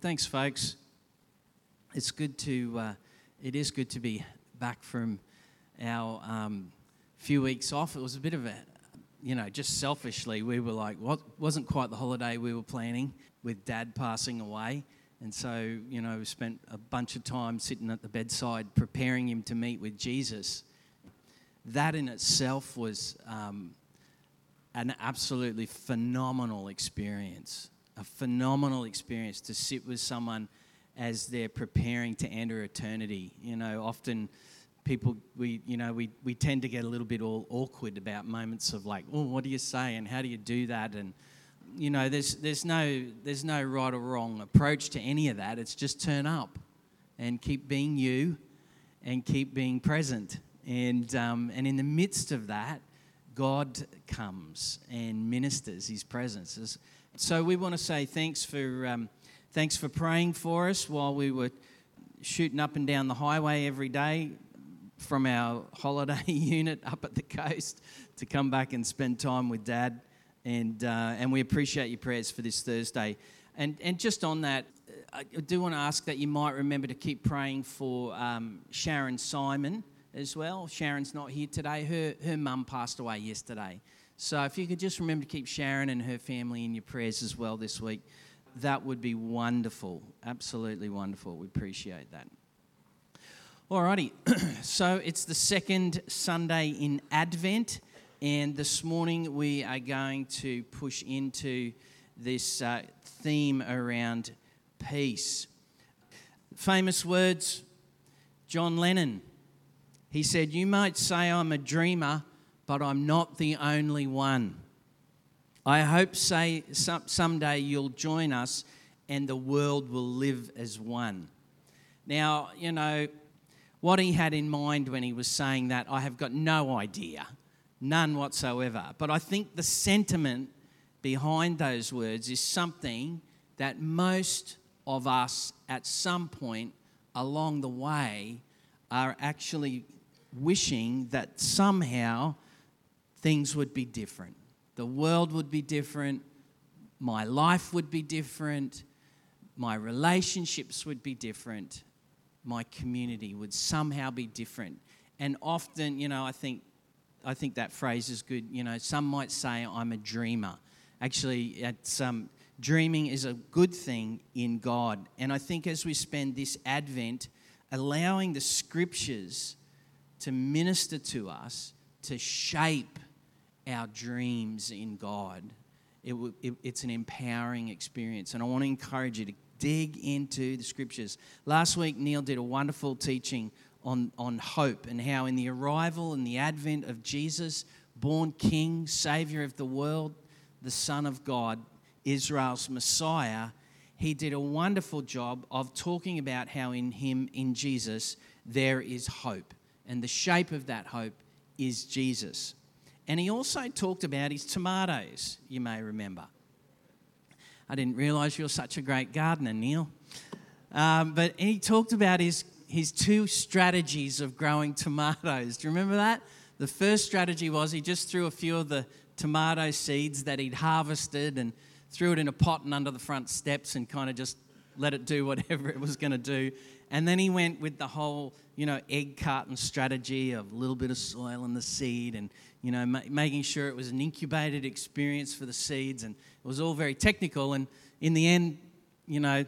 Thanks, folks. It's good to, uh, it is good to be back from our um, few weeks off. It was a bit of a, you know, just selfishly, we were like, what wasn't quite the holiday we were planning with dad passing away. And so, you know, we spent a bunch of time sitting at the bedside preparing him to meet with Jesus. That in itself was um, an absolutely phenomenal experience. A phenomenal experience to sit with someone as they're preparing to enter eternity. You know, often people we you know we, we tend to get a little bit all awkward about moments of like oh what do you say and how do you do that? And you know there's there's no there's no right or wrong approach to any of that. It's just turn up and keep being you and keep being present. And um, and in the midst of that god comes and ministers his presence so we want to say thanks for um, thanks for praying for us while we were shooting up and down the highway every day from our holiday unit up at the coast to come back and spend time with Dad. And, uh, and we appreciate your prayers for this Thursday. And, and just on that, I do want to ask that you might remember to keep praying for um, Sharon Simon as well. Sharon's not here today. Her, her mum passed away yesterday. So if you could just remember to keep Sharon and her family in your prayers as well this week, that would be wonderful. Absolutely wonderful. We appreciate that. Alrighty, so it's the second Sunday in Advent, and this morning we are going to push into this uh, theme around peace. Famous words, John Lennon. He said, You might say I'm a dreamer, but I'm not the only one. I hope say, some, someday you'll join us and the world will live as one. Now, you know, what he had in mind when he was saying that, I have got no idea, none whatsoever. But I think the sentiment behind those words is something that most of us at some point along the way are actually wishing that somehow things would be different. The world would be different, my life would be different, my relationships would be different my community would somehow be different. And often, you know, I think, I think that phrase is good. You know, some might say I'm a dreamer. Actually, it's, um, dreaming is a good thing in God. And I think as we spend this Advent allowing the scriptures to minister to us, to shape our dreams in God, it, it, it's an empowering experience. And I want to encourage you to dig into the scriptures. Last week, Neil did a wonderful teaching on, on hope and how, in the arrival and the advent of Jesus, born King, Savior of the world, the Son of God, Israel's Messiah, he did a wonderful job of talking about how in him, in Jesus, there is hope. And the shape of that hope is Jesus. And he also talked about his tomatoes, you may remember. I didn't realize you're such a great gardener, Neil. Um, but he talked about his, his two strategies of growing tomatoes. Do you remember that? The first strategy was he just threw a few of the tomato seeds that he'd harvested and threw it in a pot and under the front steps and kind of just let it do whatever it was going to do. And then he went with the whole, you know, egg carton strategy of a little bit of soil and the seed and, you know, ma- making sure it was an incubated experience for the seeds. And it was all very technical. And in the end, you know,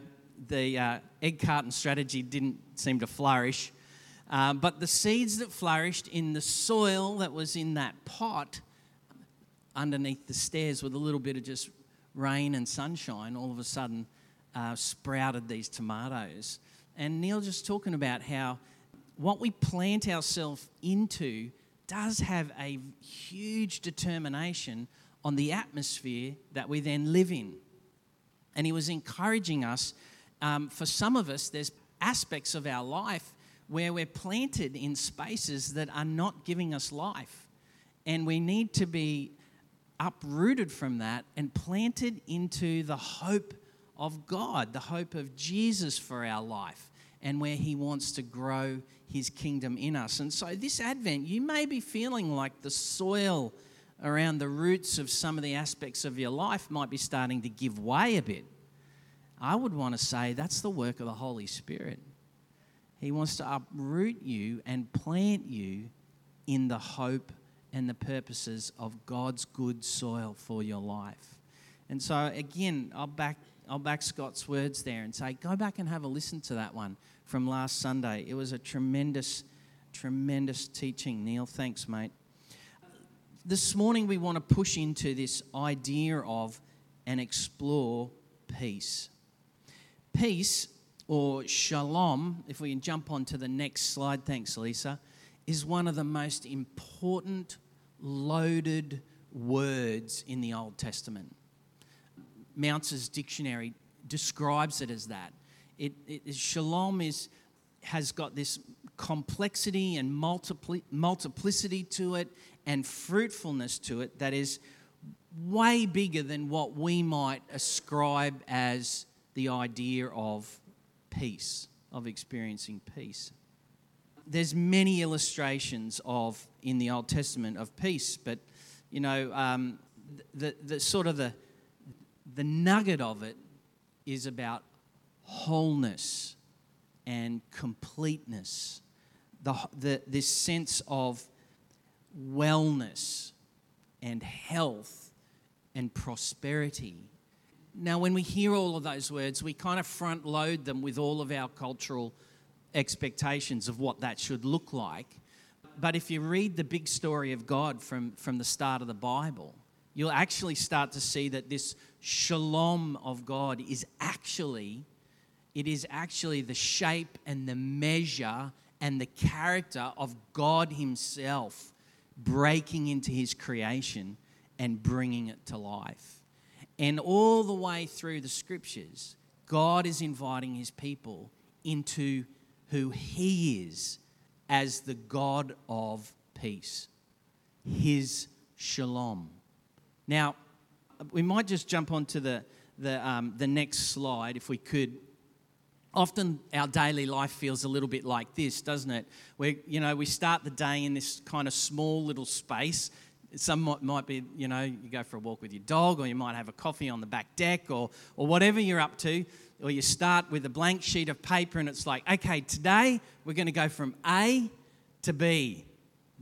the uh, egg carton strategy didn't seem to flourish. Uh, but the seeds that flourished in the soil that was in that pot underneath the stairs with a little bit of just rain and sunshine, all of a sudden uh, sprouted these tomatoes. And Neil just talking about how what we plant ourselves into does have a huge determination on the atmosphere that we then live in. And he was encouraging us, um, for some of us, there's aspects of our life where we're planted in spaces that are not giving us life. And we need to be uprooted from that and planted into the hope of God, the hope of Jesus for our life, and where He wants to grow His kingdom in us. And so, this Advent, you may be feeling like the soil around the roots of some of the aspects of your life might be starting to give way a bit. I would want to say that's the work of the Holy Spirit. He wants to uproot you and plant you in the hope and the purposes of God's good soil for your life. And so, again, I'll back, I'll back Scott's words there and say, go back and have a listen to that one from last Sunday. It was a tremendous, tremendous teaching. Neil, thanks, mate. This morning, we want to push into this idea of and explore peace. Peace, or shalom, if we can jump on to the next slide, thanks, Lisa, is one of the most important, loaded words in the Old Testament. Mounce's dictionary describes it as that. It, it, shalom is, has got this complexity and multipli- multiplicity to it and fruitfulness to it that is way bigger than what we might ascribe as the idea of peace, of experiencing peace. There's many illustrations of in the Old Testament of peace, but you know, um, the, the sort of the the nugget of it is about wholeness and completeness. The, the, this sense of wellness and health and prosperity. Now, when we hear all of those words, we kind of front load them with all of our cultural expectations of what that should look like. But if you read the big story of God from, from the start of the Bible, you'll actually start to see that this shalom of God is actually it is actually the shape and the measure and the character of God himself breaking into his creation and bringing it to life. And all the way through the scriptures, God is inviting his people into who he is as the God of peace, his shalom. Now, we might just jump onto the, the, um, the next slide if we could. Often our daily life feels a little bit like this, doesn't it? Where, you know, we start the day in this kind of small little space. Some might, might be, you know, you go for a walk with your dog, or you might have a coffee on the back deck, or, or whatever you're up to. Or you start with a blank sheet of paper and it's like, okay, today we're going to go from A to B.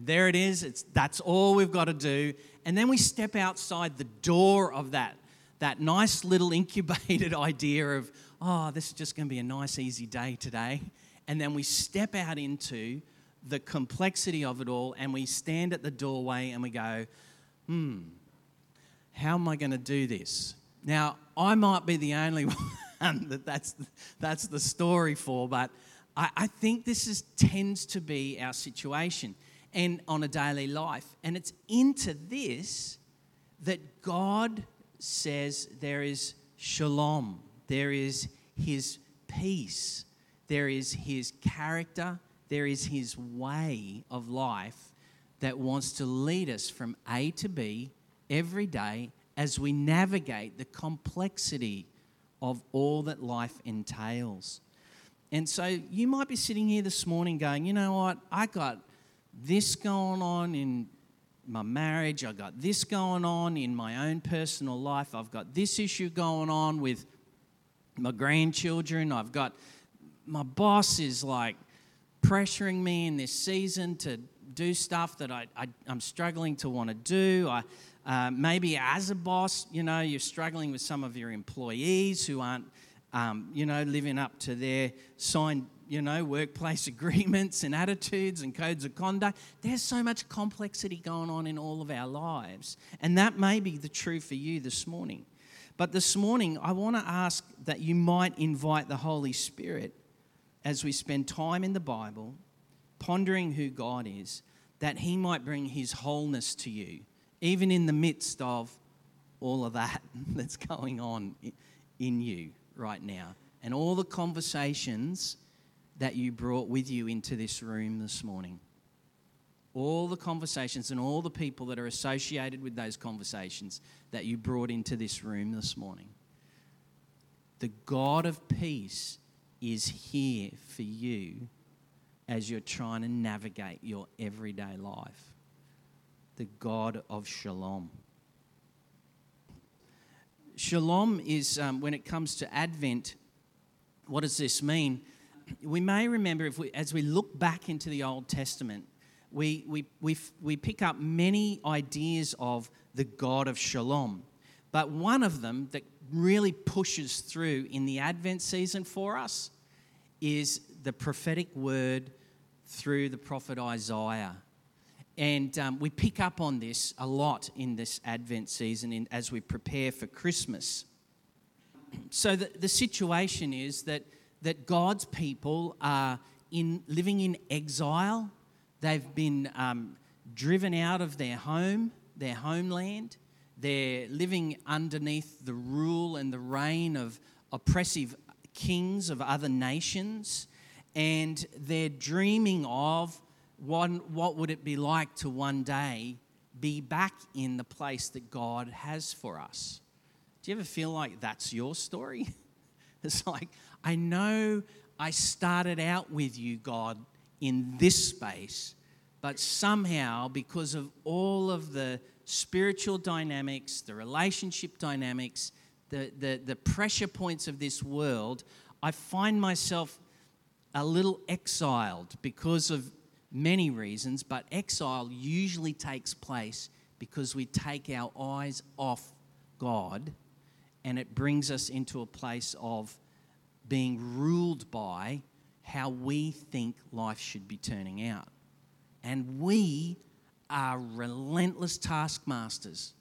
There it is. It's, that's all we've got to do. And then we step outside the door of that, that nice little incubated idea of, oh, this is just going to be a nice, easy day today. And then we step out into the complexity of it all and we stand at the doorway and we go, hmm, how am I going to do this? Now, I might be the only one that that's, that's the story for, but I, I think this is, tends to be our situation and on a daily life. And it's into this that God says there is shalom, there is his peace, there is his character, there is his way of life that wants to lead us from A to B every day as we navigate the complexity of all that life entails. And so you might be sitting here this morning going, you know what, I got this going on in my marriage, I've got this going on in my own personal life, I've got this issue going on with my grandchildren, I've got my boss is like pressuring me in this season to do stuff that I, I, am struggling to want to do. I, uh, maybe as a boss, you know, you're struggling with some of your employees who aren't, um, you know, living up to their signed you know, workplace agreements and attitudes and codes of conduct. There's so much complexity going on in all of our lives. And that may be the truth for you this morning. But this morning, I want to ask that you might invite the Holy Spirit as we spend time in the Bible, pondering who God is, that He might bring His wholeness to you, even in the midst of all of that that's going on in you right now. And all the conversations that you brought with you into this room this morning. All the conversations and all the people that are associated with those conversations that you brought into this room this morning. The God of peace is here for you as you're trying to navigate your everyday life. The God of shalom. shalom is, um, when it comes to Advent, what does this mean? We may remember, if we, as we look back into the Old Testament, we, we, we, we pick up many ideas of the God of shalom. But one of them that really pushes through in the Advent season for us is the prophetic word through the prophet Isaiah. And um, we pick up on this a lot in this Advent season in, as we prepare for Christmas. So, the, the situation is that, that God's people are in, living in exile. They've been um, driven out of their home, their homeland. They're living underneath the rule and the reign of oppressive kings of other nations. And they're dreaming of one, what would it be like to one day be back in the place that God has for us? Do you ever feel like that's your story? It's like, I know I started out with you, God, in this space, but somehow, because of all of the spiritual dynamics, the relationship dynamics, the, the, the pressure points of this world, I find myself a little exiled because of many reasons, but exile usually takes place because we take our eyes off God and it brings us into a place of being ruled by how we think life should be turning out. And we are relentless taskmasters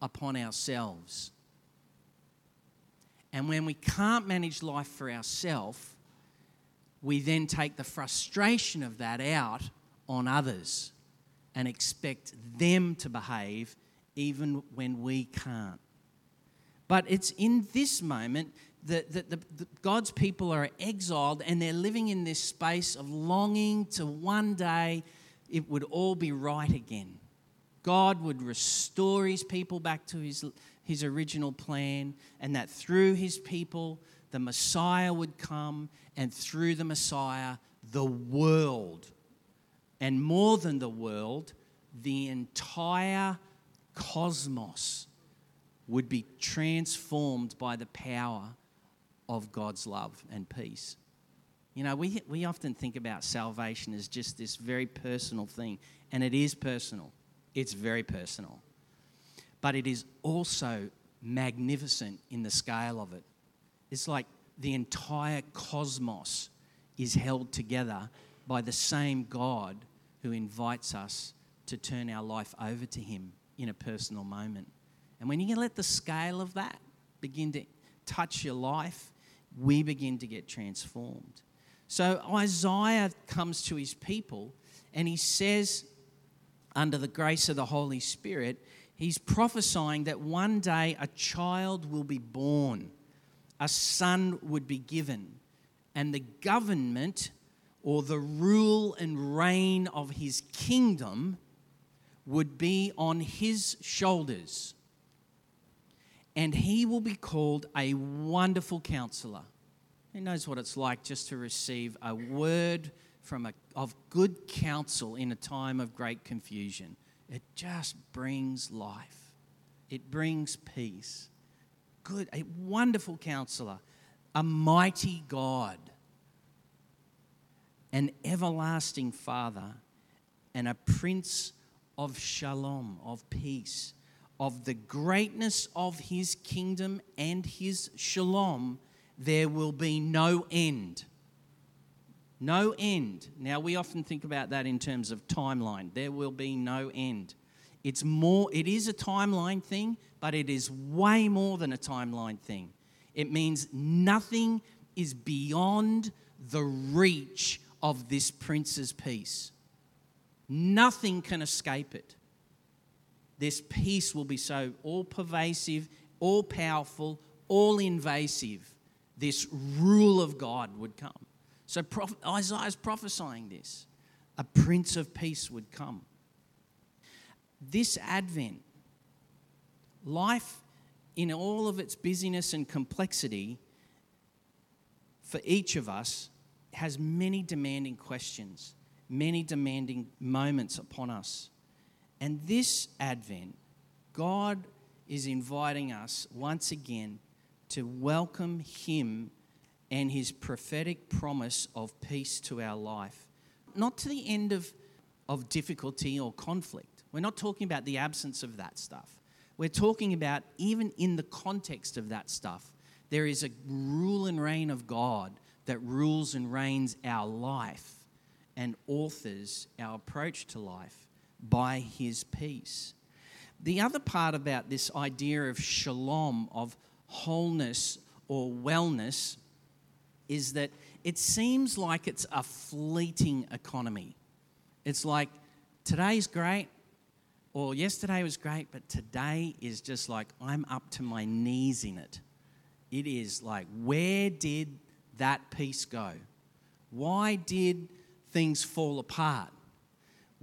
upon ourselves. And when we can't manage life for ourselves, we then take the frustration of that out on others and expect them to behave even when we can't. But it's in this moment that, that the, God's people are exiled and they're living in this space of longing to one day it would all be right again. God would restore his people back to his, his original plan, and that through his people, the Messiah would come, and through the Messiah, the world, and more than the world, the entire cosmos would be transformed by the power of God's love and peace. You know, we, we often think about salvation as just this very personal thing, and it is personal. It's very personal. But it is also magnificent in the scale of it. It's like the entire cosmos is held together by the same God who invites us to turn our life over to Him in a personal moment. And when you can let the scale of that begin to touch your life, we begin to get transformed. So Isaiah comes to his people and he says, under the grace of the Holy Spirit, he's prophesying that one day a child will be born a son would be given, and the government or the rule and reign of his kingdom would be on his shoulders. And he will be called a wonderful counselor. He knows what it's like just to receive a word from a, of good counsel in a time of great confusion. It just brings life, it brings peace good, a wonderful counselor, a mighty God, an everlasting Father, and a Prince of Shalom, of peace, of the greatness of his kingdom and his Shalom, there will be no end. No end. Now, we often think about that in terms of timeline. There will be no end. It's more, it is a timeline thing, but it is way more than a timeline thing. It means nothing is beyond the reach of this prince's peace. Nothing can escape it. This peace will be so all pervasive, all powerful, all invasive. This rule of God would come. So Isaiah is prophesying this. A prince of peace would come this Advent, life in all of its busyness and complexity for each of us has many demanding questions, many demanding moments upon us. And this Advent, God is inviting us once again to welcome Him and His prophetic promise of peace to our life. Not to the end of, of difficulty or conflict. We're not talking about the absence of that stuff. We're talking about even in the context of that stuff, there is a rule and reign of God that rules and reigns our life and authors our approach to life by His peace. The other part about this idea of shalom, of wholeness or wellness, is that it seems like it's a fleeting economy. It's like today's great, or yesterday was great, but today is just like I'm up to my knees in it. It is like, where did that peace go? Why did things fall apart?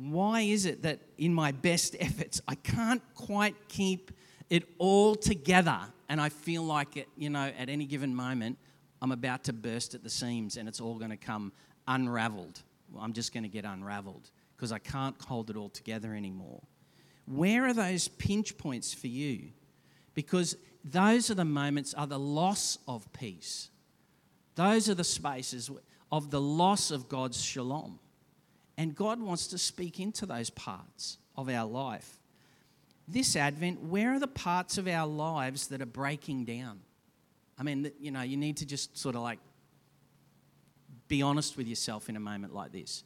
Why is it that in my best efforts I can't quite keep it all together and I feel like it, you know, at any given moment I'm about to burst at the seams and it's all going to come unraveled. I'm just going to get unraveled because I can't hold it all together anymore. Where are those pinch points for you? Because those are the moments are the loss of peace. Those are the spaces of the loss of God's shalom. And God wants to speak into those parts of our life. This Advent, where are the parts of our lives that are breaking down? I mean, you know, you need to just sort of like be honest with yourself in a moment like this.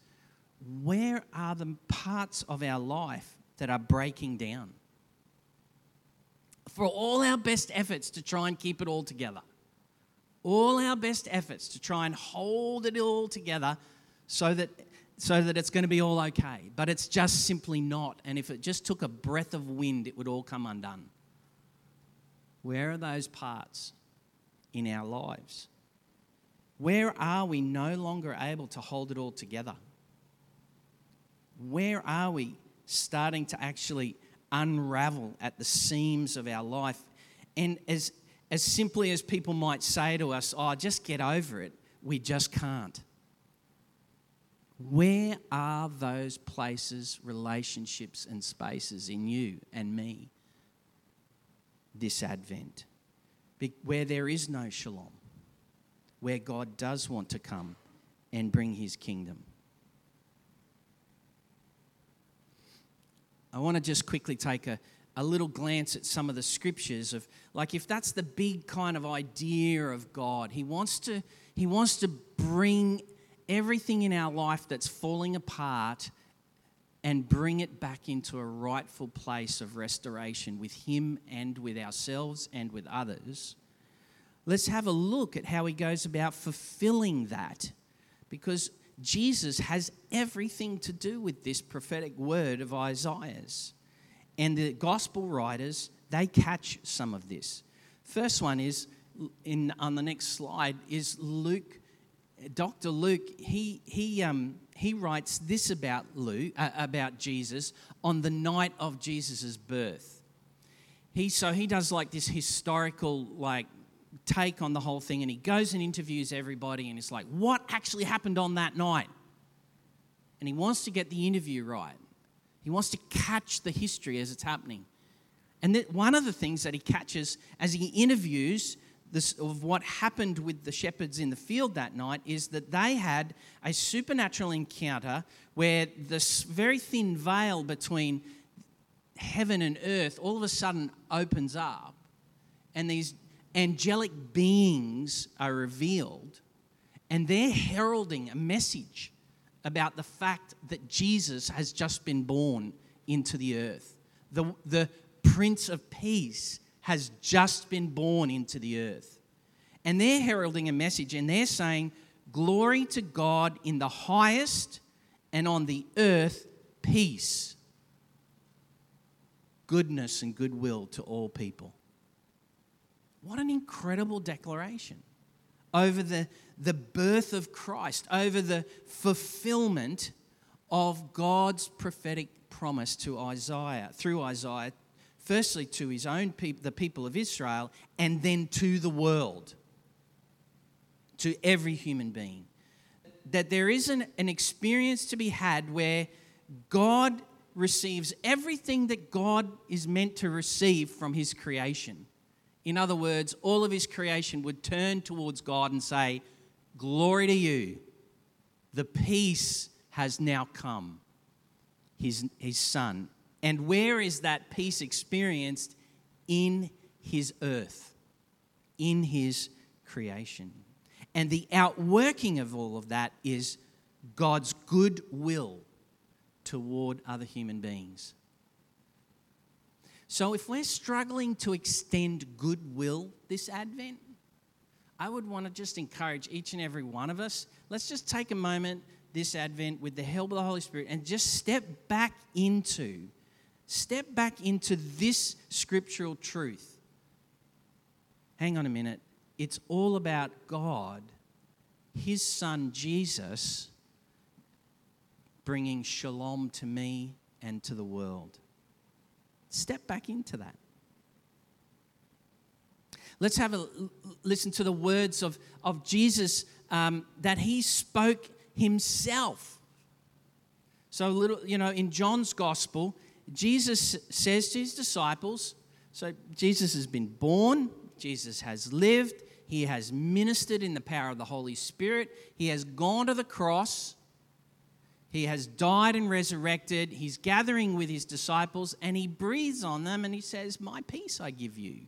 Where are the parts of our life that are breaking down? For all our best efforts to try and keep it all together, all our best efforts to try and hold it all together so that so that it's going to be all okay. But it's just simply not. And if it just took a breath of wind, it would all come undone. Where are those parts in our lives? Where are we no longer able to hold it all together? Where are we starting to actually unravel at the seams of our life? And as, as simply as people might say to us, oh, just get over it, we just can't. Where are those places, relationships, and spaces in you and me this Advent? Where there is no shalom, where God does want to come and bring his kingdom. I want to just quickly take a, a little glance at some of the scriptures of like if that's the big kind of idea of God, he wants to he wants to bring everything in our life that's falling apart and bring it back into a rightful place of restoration with Him and with ourselves and with others. Let's have a look at how He goes about fulfilling that because Jesus has everything to do with this prophetic word of Isaiah's. And the gospel writers, they catch some of this. First one is in on the next slide is Luke Dr. Luke, he, he, um, he writes this about, Luke, uh, about Jesus on the night of Jesus' birth. He, so he does like this historical like take on the whole thing and he goes and interviews everybody and it's like, what actually happened on that night? And he wants to get the interview right. He wants to catch the history as it's happening. And that one of the things that he catches as he interviews this, of what happened with the shepherds in the field that night is that they had a supernatural encounter where this very thin veil between heaven and earth all of a sudden opens up and these angelic beings are revealed and they're heralding a message about the fact that Jesus has just been born into the earth. The, the Prince of Peace has just been born into the earth. And they're heralding a message and they're saying, Glory to God in the highest and on the earth, peace, goodness, and goodwill to all people. What an incredible declaration over the, the birth of Christ, over the fulfillment of God's prophetic promise to Isaiah, through Isaiah firstly to his own people, the people of Israel, and then to the world, to every human being. That there is an, an experience to be had where God receives everything that God is meant to receive from his creation. In other words, all of his creation would turn towards God and say, Glory to you. The peace has now come, his, his son. And where is that peace experienced? In his earth, in his creation. And the outworking of all of that is God's good will toward other human beings. So, if we're struggling to extend goodwill this Advent, I would want to just encourage each and every one of us. Let's just take a moment this Advent with the help of the Holy Spirit and just step back into, step back into this scriptural truth. Hang on a minute. It's all about God, His Son Jesus, bringing shalom to me and to the world. Step back into that. Let's have a listen to the words of, of Jesus um, that he spoke himself. So, little, you know, in John's gospel, Jesus says to his disciples, so Jesus has been born, Jesus has lived, he has ministered in the power of the Holy Spirit, he has gone to the cross, he has died and resurrected. He's gathering with his disciples and he breathes on them and he says, My peace I give you.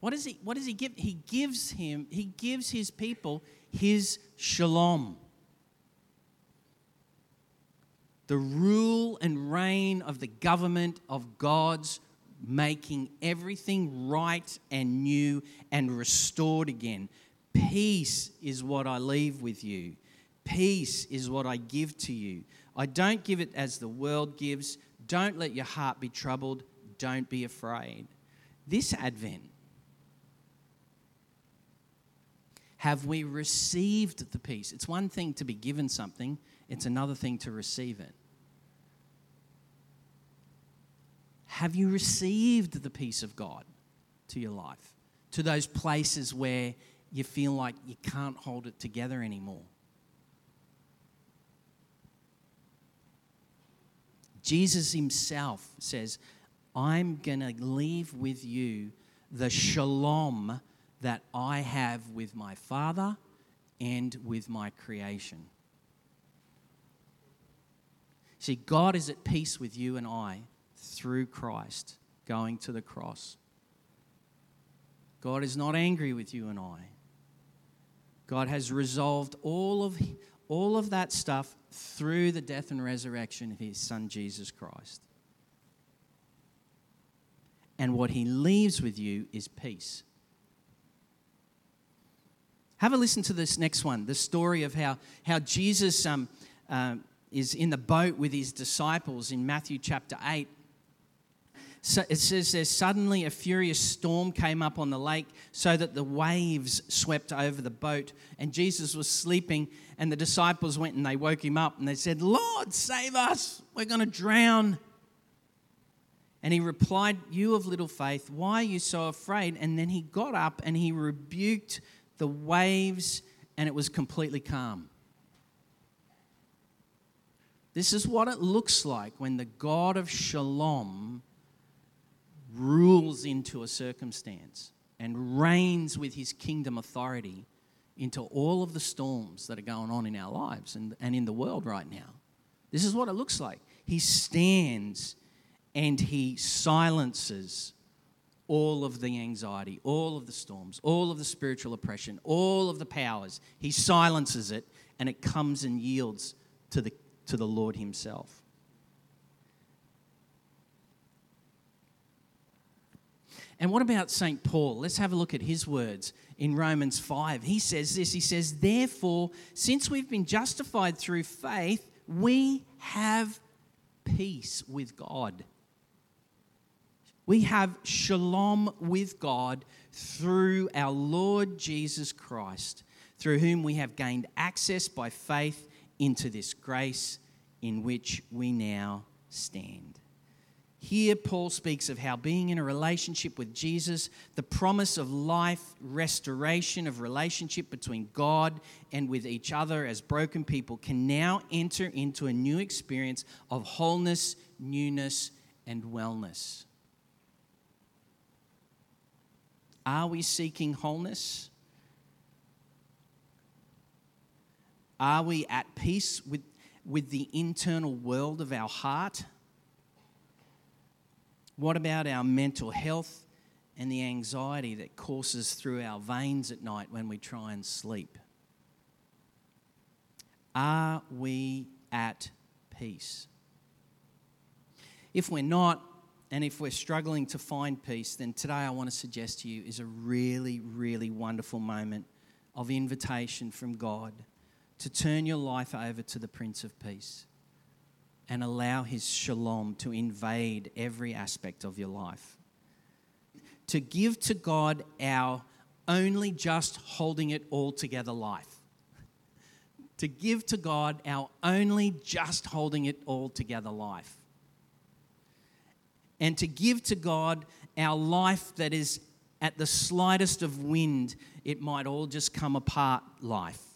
What does he, what does he give? He gives him, he gives his people his shalom. The rule and reign of the government of God's making everything right and new and restored again. Peace is what I leave with you. Peace is what I give to you. I don't give it as the world gives. Don't let your heart be troubled. Don't be afraid. This Advent, have we received the peace? It's one thing to be given something, it's another thing to receive it. Have you received the peace of God to your life? To those places where you feel like you can't hold it together anymore? Jesus himself says, I'm going to leave with you the shalom that I have with my Father and with my creation. See, God is at peace with you and I through Christ going to the cross. God is not angry with you and I. God has resolved all of, all of that stuff through the death and resurrection of his son Jesus Christ. And what he leaves with you is peace. Have a listen to this next one the story of how, how Jesus um, uh, is in the boat with his disciples in Matthew chapter 8. So it says there suddenly a furious storm came up on the lake so that the waves swept over the boat and Jesus was sleeping and the disciples went and they woke him up and they said lord save us. We're going to drown and he replied you of little faith why are you so afraid? And then he got up and he rebuked the waves and it was completely calm this is what it looks like when the God of Shalom rules into a circumstance and reigns with his kingdom authority into all of the storms that are going on in our lives and, and in the world right now. This is what it looks like. He stands and he silences all of the anxiety, all of the storms, all of the spiritual oppression, all of the powers. He silences it and it comes and yields to the, to the Lord Himself. And what about St. Paul? Let's have a look at his words in Romans 5. He says this He says, Therefore, since we've been justified through faith, we have peace with God. We have shalom with God through our Lord Jesus Christ, through whom we have gained access by faith into this grace in which we now stand. Here, Paul speaks of how being in a relationship with Jesus, the promise of life, restoration of relationship between God and with each other as broken people, can now enter into a new experience of wholeness, newness, and wellness. Are we seeking wholeness? Are we at peace with, with the internal world of our heart? What about our mental health and the anxiety that courses through our veins at night when we try and sleep? Are we at peace? If we're not, and if we're struggling to find peace, then today I want to suggest to you is a really, really wonderful moment of invitation from God to turn your life over to the Prince of Peace and allow His shalom to invade every aspect of your life. To give to God our only just holding it all together life. To give to God our only just holding it all together life and to give to God our life that is at the slightest of wind, it might all just come apart life.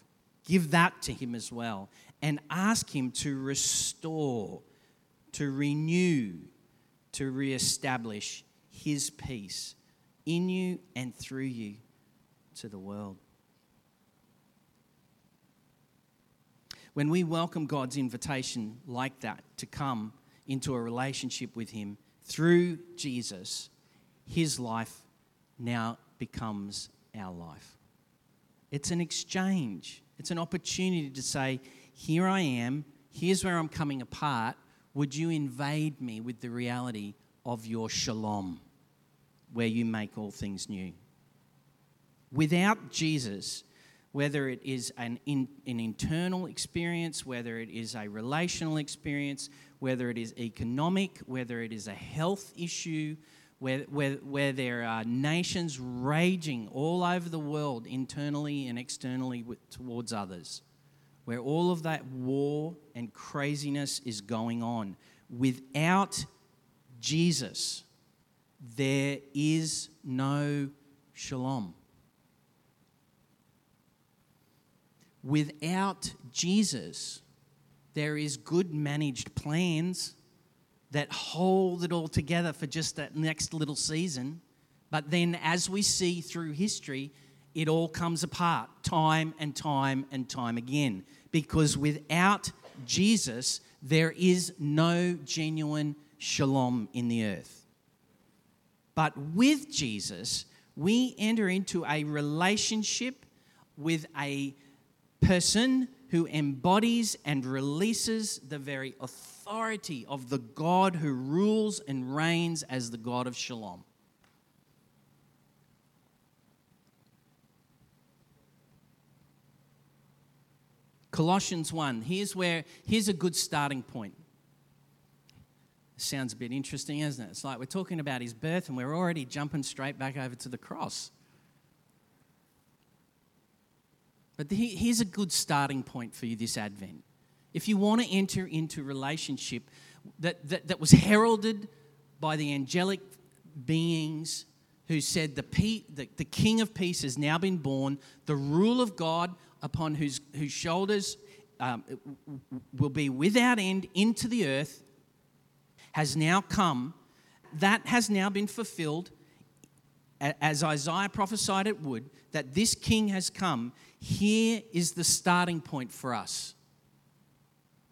Give that to Him as well and ask Him to restore, to renew, to reestablish His peace in you and through you to the world. When we welcome God's invitation like that to come into a relationship with Him, through Jesus, his life now becomes our life. It's an exchange, it's an opportunity to say, Here I am, here's where I'm coming apart. Would you invade me with the reality of your shalom, where you make all things new? Without Jesus, whether it is an, in, an internal experience, whether it is a relational experience, whether it is economic, whether it is a health issue, where, where, where there are nations raging all over the world, internally and externally towards others, where all of that war and craziness is going on. Without Jesus, there is no shalom. Without Jesus, there is good managed plans that hold it all together for just that next little season. But then, as we see through history, it all comes apart time and time and time again. Because without Jesus, there is no genuine shalom in the earth. But with Jesus, we enter into a relationship with a person who embodies and releases the very authority of the God who rules and reigns as the God of Shalom. Colossians 1, here's where here's a good starting point. Sounds a bit interesting, isn't it? It's like we're talking about his birth and we're already jumping straight back over to the cross. But here's a good starting point for you this Advent. If you want to enter into relationship that, that, that was heralded by the angelic beings who said the, the, the King of Peace has now been born, the rule of God upon whose, whose shoulders um, will be without end into the earth has now come. That has now been fulfilled as Isaiah prophesied it would, that this king has come, here is the starting point for us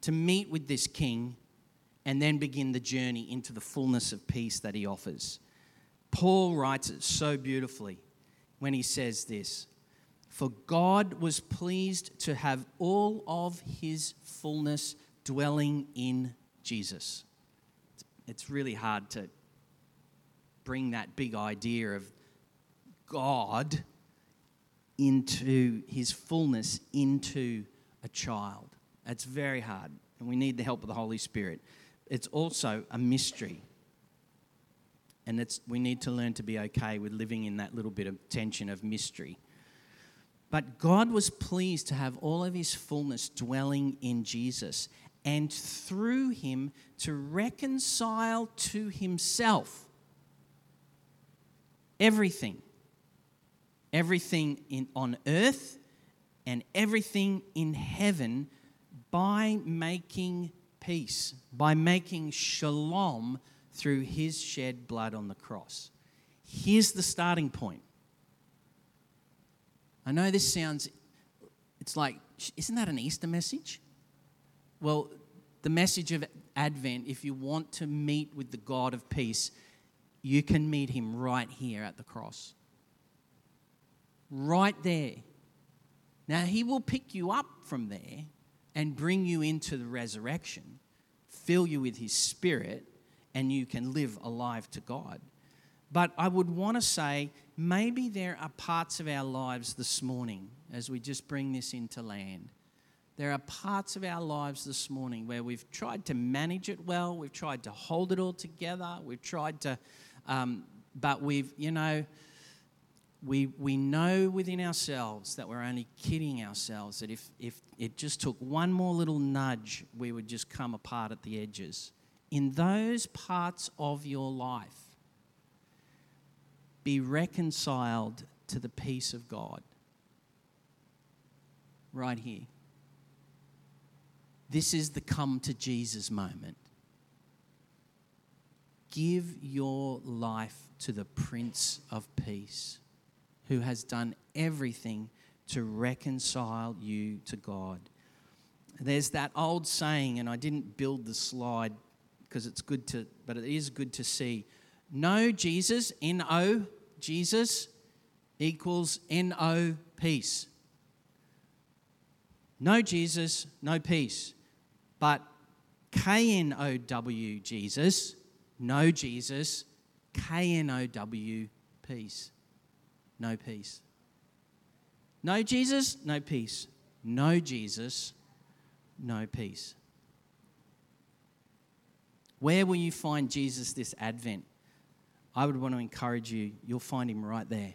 to meet with this king and then begin the journey into the fullness of peace that he offers. Paul writes it so beautifully when he says this For God was pleased to have all of his fullness dwelling in Jesus. It's really hard to bring that big idea of God into his fullness into a child. It's very hard, and we need the help of the Holy Spirit. It's also a mystery. And it's, we need to learn to be okay with living in that little bit of tension of mystery. But God was pleased to have all of his fullness dwelling in Jesus. and through him to reconcile to himself everything. Everything in, on earth and everything in heaven by making peace, by making shalom through his shed blood on the cross. Here's the starting point. I know this sounds, it's like, isn't that an Easter message? Well, the message of Advent, if you want to meet with the God of peace, you can meet him right here at the cross. Right there. Now, he will pick you up from there and bring you into the resurrection, fill you with his spirit, and you can live alive to God. But I would want to say maybe there are parts of our lives this morning, as we just bring this into land. There are parts of our lives this morning where we've tried to manage it well, we've tried to hold it all together, we've tried to, um, but we've, you know, we, we know within ourselves that we're only kidding ourselves, that if, if it just took one more little nudge, we would just come apart at the edges. In those parts of your life, be reconciled to the peace of God. Right here. This is the come to Jesus moment. Give your life to the Prince of Peace, who has done everything to reconcile you to God. There's that old saying, and I didn't build the slide because it's good to, but it is good to see. No Jesus, N O Jesus equals N O peace. No Jesus, no peace. But K N O W Jesus, no Jesus, K N O W peace. No peace. No Jesus, no peace. No Jesus, no peace. Where will you find Jesus this Advent? I would want to encourage you, you'll find him right there.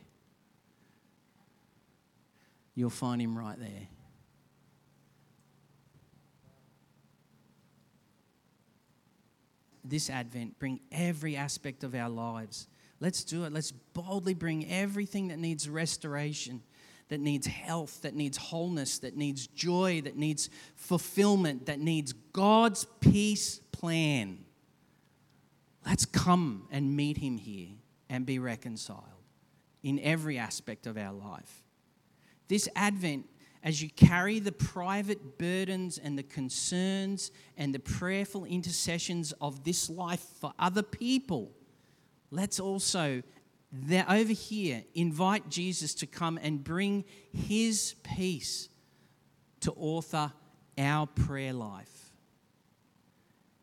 You'll find him right there. This Advent, bring every aspect of our lives. Let's do it. Let's boldly bring everything that needs restoration, that needs health, that needs wholeness, that needs joy, that needs fulfillment, that needs God's peace plan Let's come and meet him here and be reconciled in every aspect of our life. This Advent, as you carry the private burdens and the concerns and the prayerful intercessions of this life for other people, let's also, over here, invite Jesus to come and bring his peace to author our prayer life.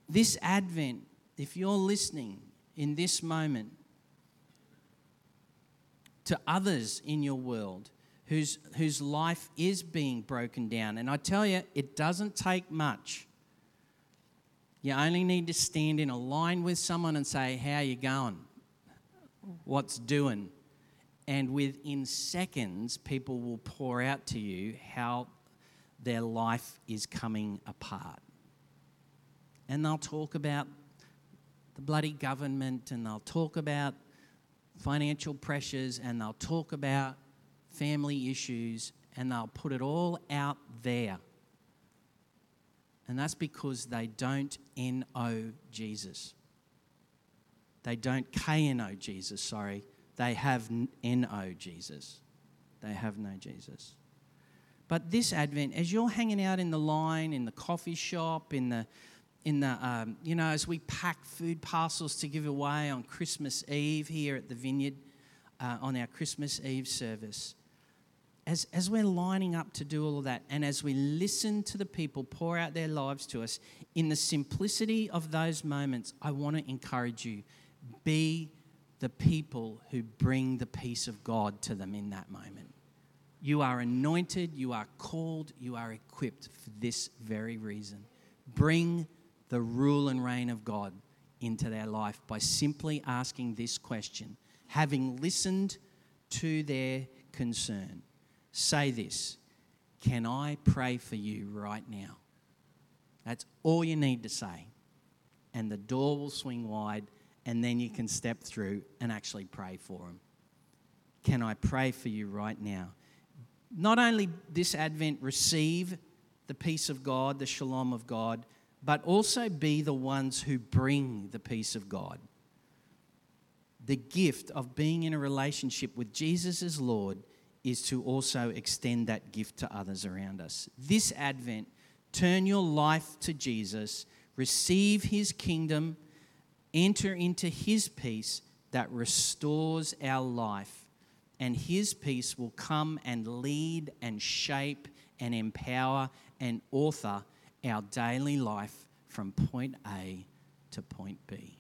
This Advent, if you're listening in this moment to others in your world whose, whose life is being broken down, and I tell you, it doesn't take much. You only need to stand in a line with someone and say, How are you going? What's doing? And within seconds, people will pour out to you how their life is coming apart. And they'll talk about the bloody government and they'll talk about financial pressures and they'll talk about family issues and they'll put it all out there. And that's because they don't know Jesus. They don't K-N-O Jesus, sorry. They have N-O Jesus. They have no Jesus. But this Advent, as you're hanging out in the line, in the coffee shop, in the in the, um, you know, as we pack food parcels to give away on Christmas Eve here at the vineyard, uh, on our Christmas Eve service, as, as we're lining up to do all of that, and as we listen to the people pour out their lives to us, in the simplicity of those moments, I want to encourage you be the people who bring the peace of God to them in that moment. You are anointed, you are called, you are equipped for this very reason. Bring the rule and reign of God into their life by simply asking this question. Having listened to their concern, say this Can I pray for you right now? That's all you need to say. And the door will swing wide, and then you can step through and actually pray for them. Can I pray for you right now? Not only this Advent, receive the peace of God, the shalom of God, but also be the ones who bring the peace of God. The gift of being in a relationship with Jesus as Lord is to also extend that gift to others around us. This Advent, turn your life to Jesus, receive his kingdom, enter into his peace that restores our life, and his peace will come and lead and shape and empower and author our daily life from point A to point B.